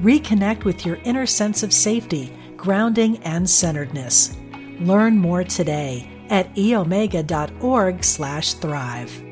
Reconnect with your inner sense of safety, grounding, and centeredness. Learn more today at eomega.org slash thrive.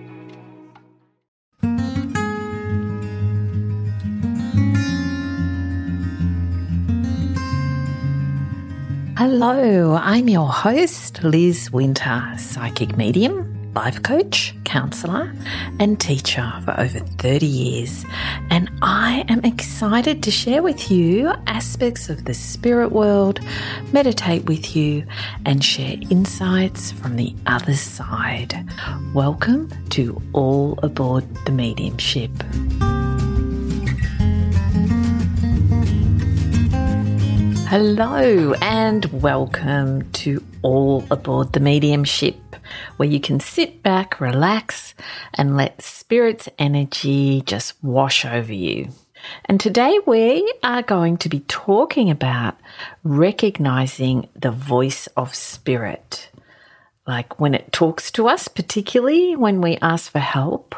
Hello, I'm your host, Liz Winter, psychic medium life coach, counselor, and teacher for over 30 years. And I am excited to share with you aspects of the spirit world, meditate with you, and share insights from the other side. Welcome to All Aboard the Mediumship. Hello, and welcome to All Aboard the Mediumship where you can sit back, relax, and let spirit's energy just wash over you. And today we are going to be talking about recognizing the voice of spirit. Like when it talks to us, particularly when we ask for help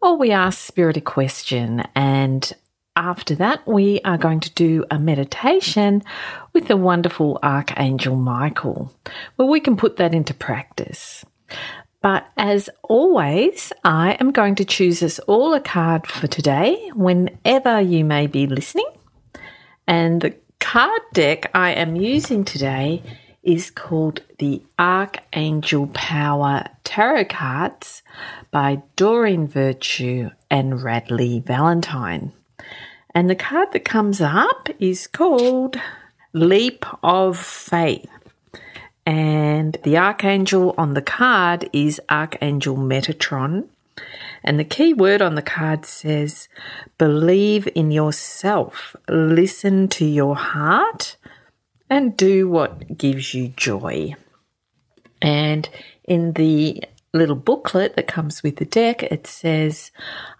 or we ask spirit a question and after that, we are going to do a meditation with the wonderful Archangel Michael, where we can put that into practice. But as always, I am going to choose us all a card for today, whenever you may be listening. And the card deck I am using today is called the Archangel Power Tarot Cards by Doreen Virtue and Radleigh Valentine. And the card that comes up is called Leap of Faith. And the archangel on the card is Archangel Metatron. And the key word on the card says, believe in yourself, listen to your heart, and do what gives you joy. And in the little booklet that comes with the deck, it says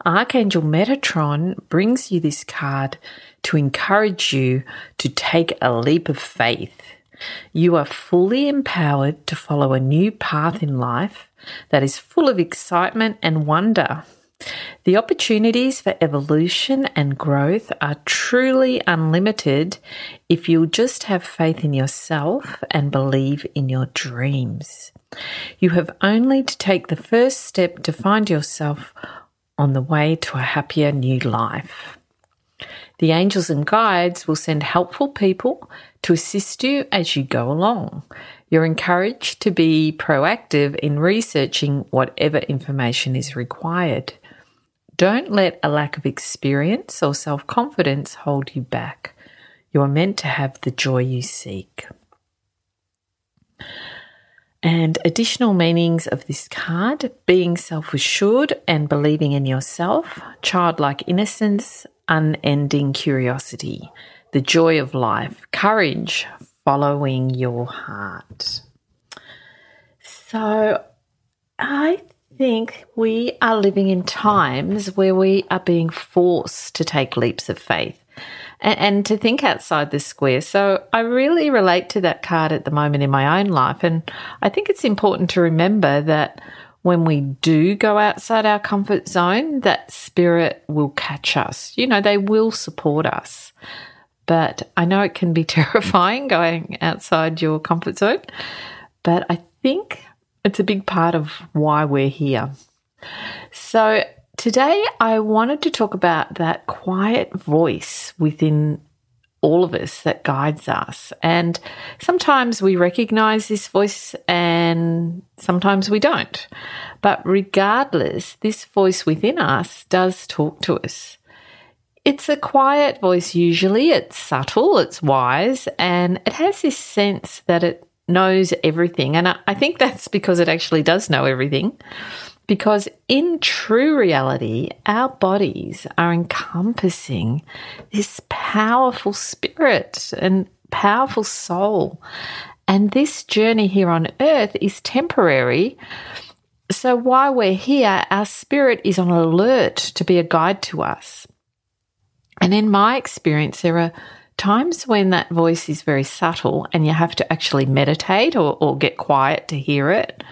Archangel Metatron brings you this card to encourage you to take a leap of faith. You are fully empowered to follow a new path in life that is full of excitement and wonder. The opportunities for evolution and growth are truly unlimited if you'll just have faith in yourself and believe in your dreams. You have only to take the first step to find yourself on the way to a happier new life. The angels and guides will send helpful people to assist you as you go along. You're encouraged to be proactive in researching whatever information is required. Don't let a lack of experience or self confidence hold you back. You are meant to have the joy you seek. And additional meanings of this card being self assured and believing in yourself, childlike innocence, unending curiosity, the joy of life, courage, following your heart. So I think we are living in times where we are being forced to take leaps of faith and, and, to think outside the square. So I really relate to that card at the moment in my own life. And I think it's important to remember that when we do go outside our comfort zone, that spirit will catch us. You know, they will support us. But I know it can be terrifying going outside your comfort zone. But I think it's a big part of why we're here. So Today, I wanted to talk about that quiet voice within all of us that guides us. And sometimes we recognize this voice and sometimes we don't. But regardless, this voice within us does talk to us. It's a quiet voice, usually. It's subtle, it's wise, and it has this sense that it knows everything. And I think that's because it actually does know everything. Because in true reality, our bodies are encompassing this powerful spirit and powerful soul. And this journey here on earth is temporary. So while we're here, our spirit is on alert to be a guide to us. And in my experience, there are times when that voice is very subtle and you have to actually meditate or, or get quiet to hear it.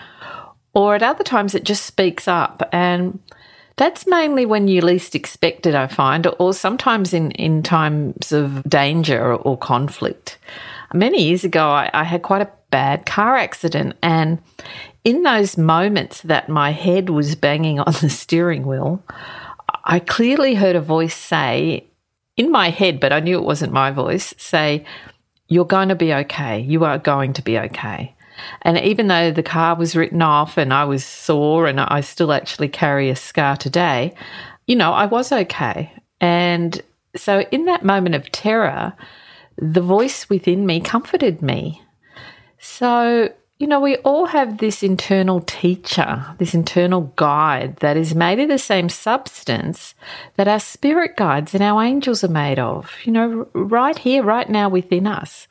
Or at other times, it just speaks up. And that's mainly when you least expect it, I find, or sometimes in, in times of danger or, or conflict. Many years ago, I, I had quite a bad car accident. And in those moments that my head was banging on the steering wheel, I clearly heard a voice say, in my head, but I knew it wasn't my voice, say, You're going to be okay. You are going to be okay. And even though the car was written off and I was sore and I still actually carry a scar today, you know, I was okay. And so in that moment of terror, the voice within me comforted me. So you know, we all have this internal teacher, this internal guide that is made of the same substance that our spirit guides and our angels are made of, you know, right here, right now within us.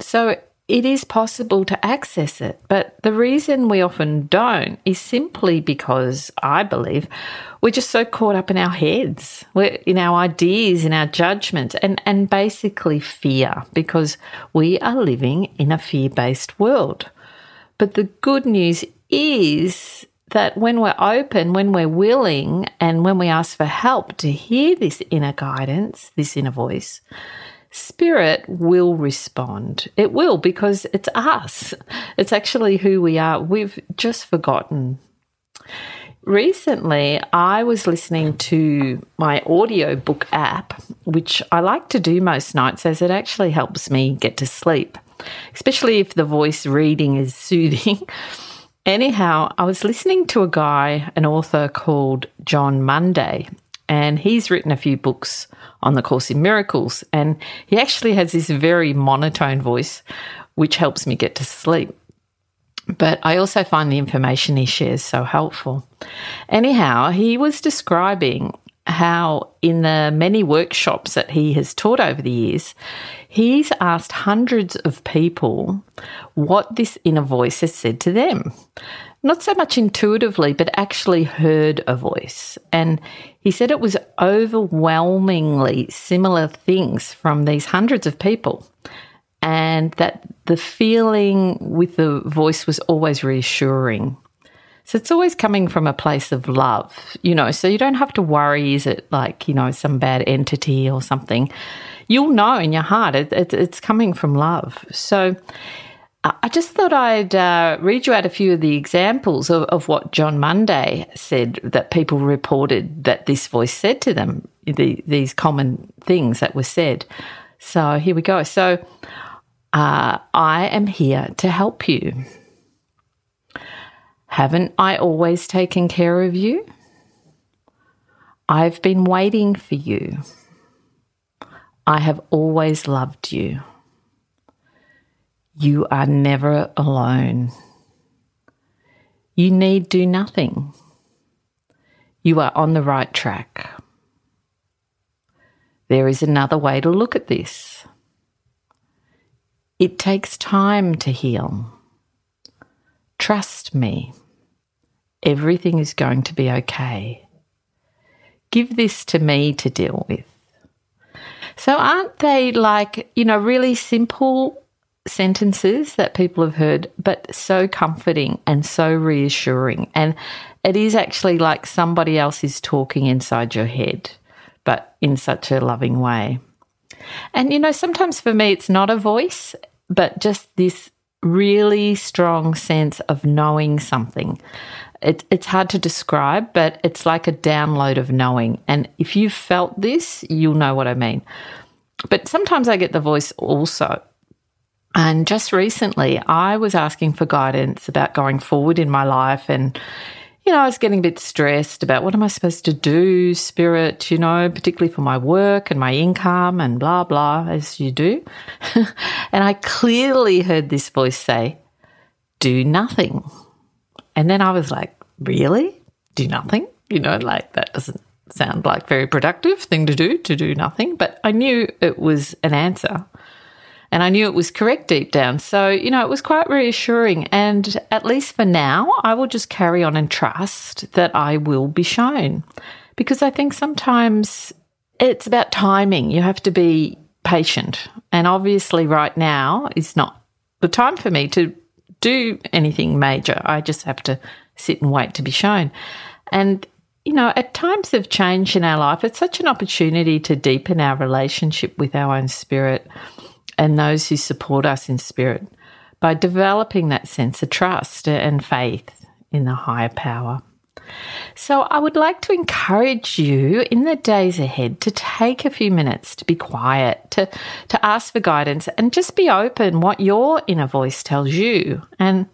So it is possible to access it. But the reason we often don't is simply because I believe we're just so caught up in our heads, we're in our ideas, in our judgments, and, and basically fear because we are living in a fear based world. But the good news is that when we're open, when we're willing, and when we ask for help to hear this inner guidance, this inner voice, spirit will respond. It will because it's us. It's actually who we are. We've just forgotten. Recently, I was listening to my audiobook app, which I like to do most nights as it actually helps me get to sleep, especially if the voice reading is soothing. Anyhow, I was listening to a guy, an author called Jon Mundy, and he's written a few books on the Course in Miracles. And he actually has this very monotone voice, which helps me get to sleep. But I also find the information he shares so helpful. Anyhow, he was describing how, in the many workshops that he has taught over the years, he's asked hundreds of people what this inner voice has said to them not so much intuitively, but actually heard a voice. And he said it was overwhelmingly similar things from these hundreds of people. And that the feeling with the voice was always reassuring. So it's always coming from a place of love, you know, so you don't have to worry, is it like, you know, some bad entity or something? You'll know in your heart it, it, it's coming from love. So I just thought I'd uh, read you out a few of the examples of, of, what Jon Mundy said that people reported that this voice said to them, the, these common things that were said. So here we go. So uh, I am here to help you. Haven't I always taken care of you? I've been waiting for you. I have always loved you. You are never alone. You need do nothing. You are on the right track. There is another way to look at this. It takes time to heal. Trust me. Everything is going to be okay. Give this to me to deal with. So, aren't they like, you know, really simple sentences that people have heard, but so comforting and so reassuring. And it is actually like somebody else is talking inside your head, but in such a loving way. And, you know, sometimes for me, it's not a voice, but just this really strong sense of knowing something. It, it's hard to describe, but it's like a download of knowing. And if you've felt this, you'll know what I mean. But sometimes I get the voice also and just recently, I was asking for guidance about going forward in my life. And, you know, I was getting a bit stressed about what am I supposed to do, spirit, you know, particularly for my work and my income and blah, blah, as you do. and I clearly heard this voice say, do nothing. And then I was like, really? do nothing. You know, like that doesn't sound like very productive thing to do to do nothing, but I knew it was an answer. And I knew it was correct deep down. So, you know, it was quite reassuring. And at least for now, I will just carry on and trust that I will be shown. Because I think sometimes it's about timing. You have to be patient. And obviously, right now is not the time for me to do anything major. I just have to sit and wait to be shown. And, you know, at times of change in our life, it's such an opportunity to deepen our relationship with our own spirit and those who support us in spirit by developing that sense of trust and faith in the higher power. So, I would like to encourage you in the days ahead to take a few minutes to be quiet, to, to ask for guidance, and just be open what your inner voice tells you. And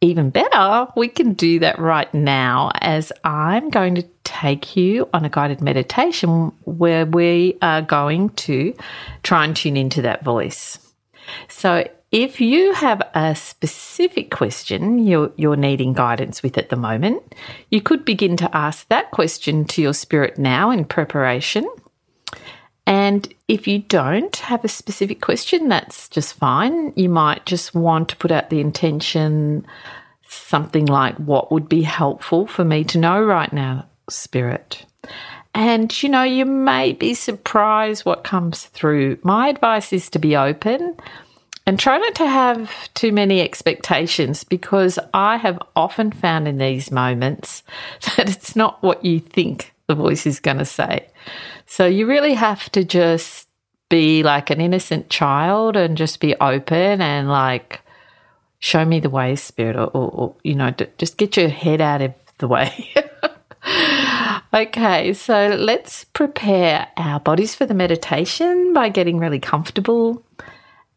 even better, we can do that right now as I'm going to take you on a guided meditation where we are going to try and tune into that voice. So, if you have a specific question you're, you're needing guidance with at the moment, you could begin to ask that question to your spirit now in preparation. And if you don't have a specific question, that's just fine. You might just want to put out the intention something like, What would be helpful for me to know right now, Spirit? And you know, you may be surprised what comes through. My advice is to be open and try not to have too many expectations because I have often found in these moments that it's not what you think the voice is going to say. So you really have to just be like an innocent child and just be open and like show me the way, spirit, or, or, or you know, just get your head out of the way. okay, so let's prepare our bodies for the meditation by getting really comfortable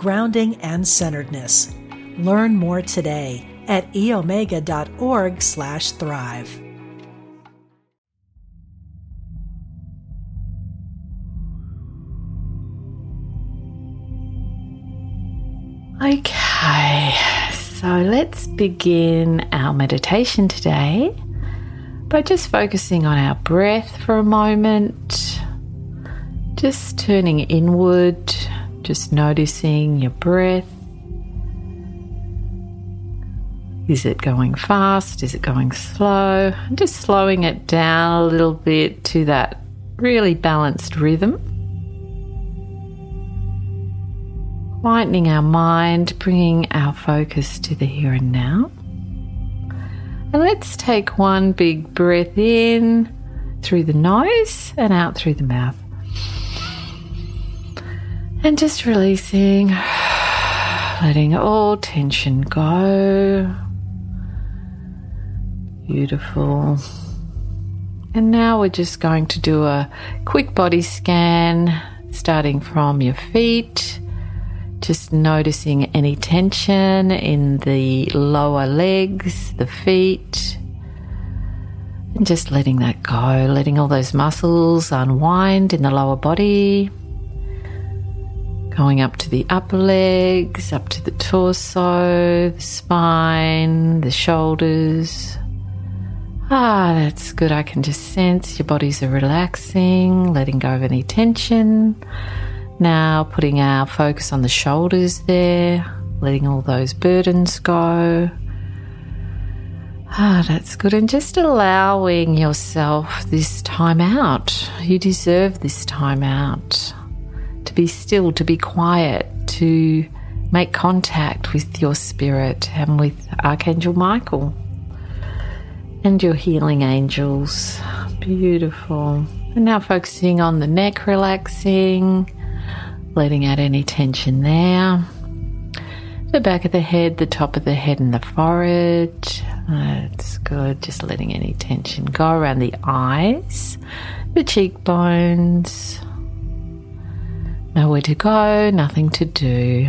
grounding, and centeredness. Learn more today at eomega.org/thrive. Okay, so let's begin our meditation today by just focusing on our breath for a moment, just turning inward just noticing your breath. Is it going fast? Is it going slow? just slowing it down a little bit to that really balanced rhythm. Lightening our mind, bringing our focus to the here and now. And let's take one big breath in through the nose and out through the mouth. And just releasing, letting all tension go. Beautiful. And now we're just going to do a quick body scan starting from your feet. Just noticing any tension in the lower legs, the feet, and just letting that go, letting all those muscles unwind in the lower body. Going up to the upper legs, up to the torso, the spine, the shoulders. Ah, that's good. I can just sense your bodies are relaxing, letting go of any tension. Now, putting our focus on the shoulders there, letting all those burdens go. Ah, that's good. And just allowing yourself this time out. You deserve this time out to be still, to be quiet, to make contact with your spirit and with Archangel Michael and your healing angels. Beautiful. And now focusing on the neck relaxing, letting out any tension there. The back of the head, the top of the head, and the forehead, That's good. Just letting any tension go around the eyes, the cheekbones. Nowhere to go, nothing to do.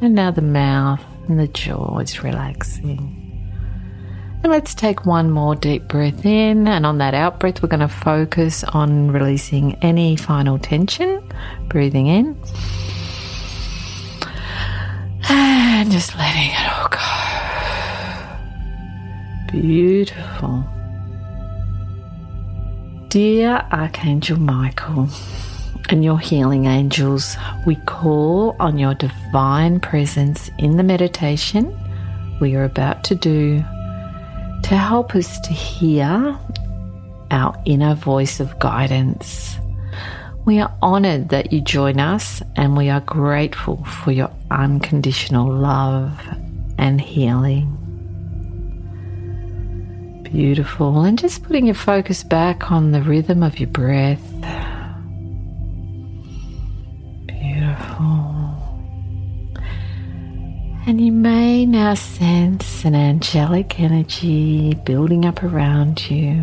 And now the mouth and the jaw is relaxing. And let's take one more deep breath in. And on that out breath, we're going to focus on releasing any final tension. Breathing in. And just letting it all go. Beautiful. Dear Archangel Michael and your healing angels, we call on your divine presence in the meditation we are about to do to help us to hear our inner voice of guidance. We are honored that you join us and we are grateful for your unconditional love and healing. Beautiful. And just putting your focus back on the rhythm of your breath. Now sense an angelic energy building up around you.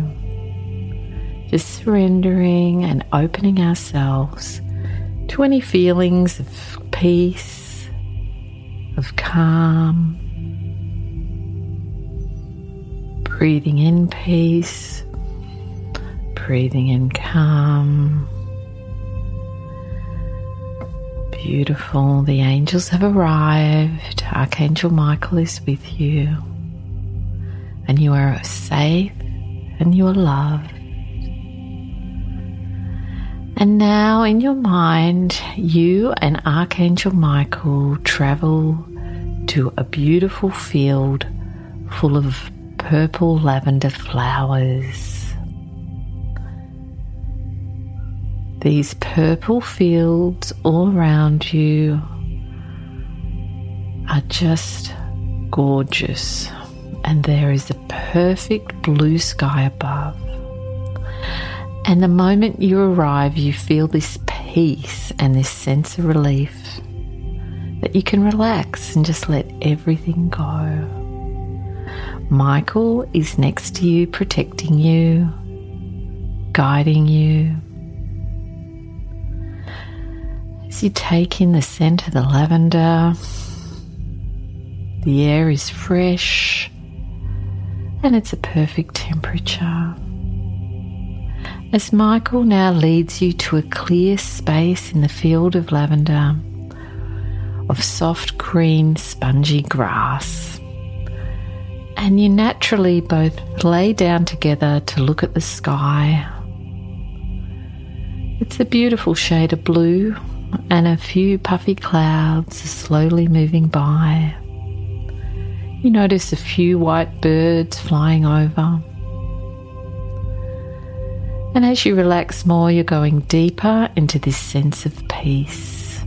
Just surrendering and opening ourselves to any feelings of peace, of calm, breathing in peace, breathing in calm. Beautiful. The angels have arrived. Archangel Michael is with you. And you are safe and you are loved. And now in your mind, you and Archangel Michael travel to a beautiful field full of purple lavender flowers. These purple fields all around you are just gorgeous, and there is a perfect blue sky above. And the moment you arrive, you feel this peace and this sense of relief that you can relax and just let everything go. Michael is next to you, protecting you, guiding you. As you take in the scent of the lavender, the air is fresh and it's a perfect temperature. As Michael now leads you to a clear space in the field of lavender, of soft green, spongy grass and you naturally both lay down together to look at the sky. It's a beautiful shade of blue, and a few puffy clouds are slowly moving by. You notice a few white birds flying over. And as you relax more, you're going deeper into this sense of peace.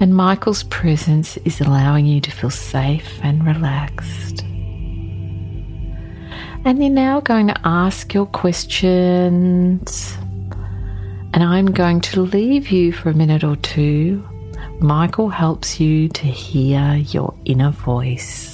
And Michael's presence is allowing you to feel safe and relaxed. And you're now going to ask your questions. And I'm going to leave you for a minute or two. Michael helps you to hear your inner voice.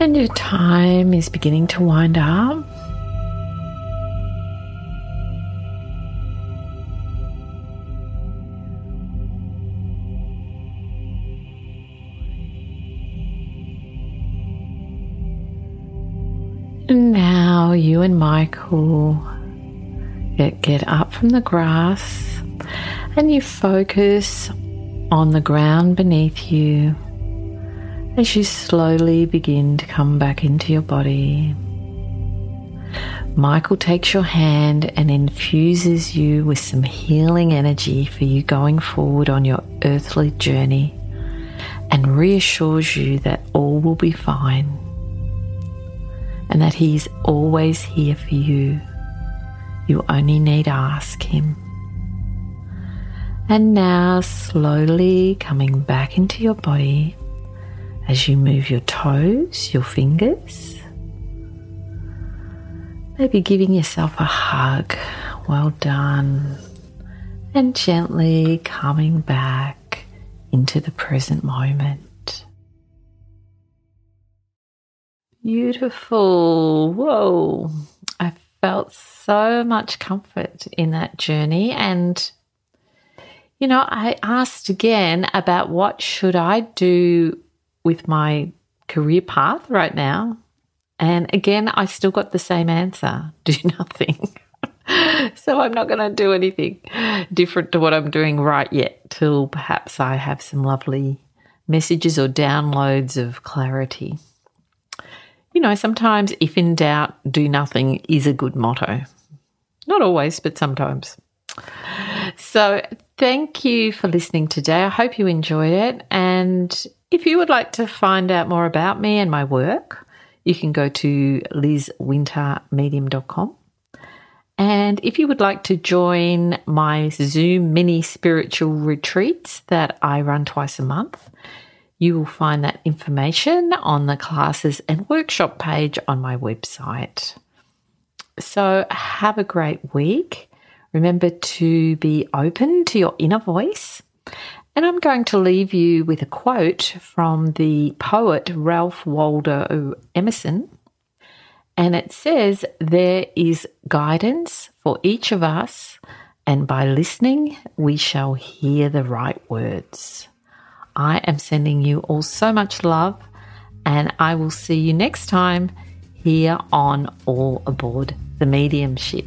And your time is beginning to wind up. And now you and Michael get, get up from the grass and you focus on the ground beneath you as you slowly begin to come back into your body. Michael takes your hand and infuses you with some healing energy for you going forward on your earthly journey and reassures you that all will be fine and that He's always here for you. You only need to ask Him. And now, slowly coming back into your body as you move your toes, your fingers. Maybe giving yourself a hug. Well done. And gently coming back into the present moment. Beautiful. Whoa. I felt so much comfort in that journey. And, you know, I asked again about what should I do with my career path right now. And again, I still got the same answer do nothing. so I'm not going to do anything different to what I'm doing right yet till perhaps I have some lovely messages or downloads of clarity you know, sometimes if in doubt, do nothing is a good motto. Not always, but sometimes. So, thank you for listening today. I hope you enjoyed it. And if you would like to find out more about me and my work, you can go to lizwintermedium.com. And if you would like to join my Zoom mini spiritual retreats that I run twice a month, you will find that information on the classes and workshop page on my website. So, have a great week. Remember to be open to your inner voice. And I'm going to leave you with a quote from the poet Ralph Waldo Emerson. And it says, There is guidance for each of us, and by listening, we shall hear the right words. I am sending you all so much love, and I will see you next time here on All Aboard the Mediumship.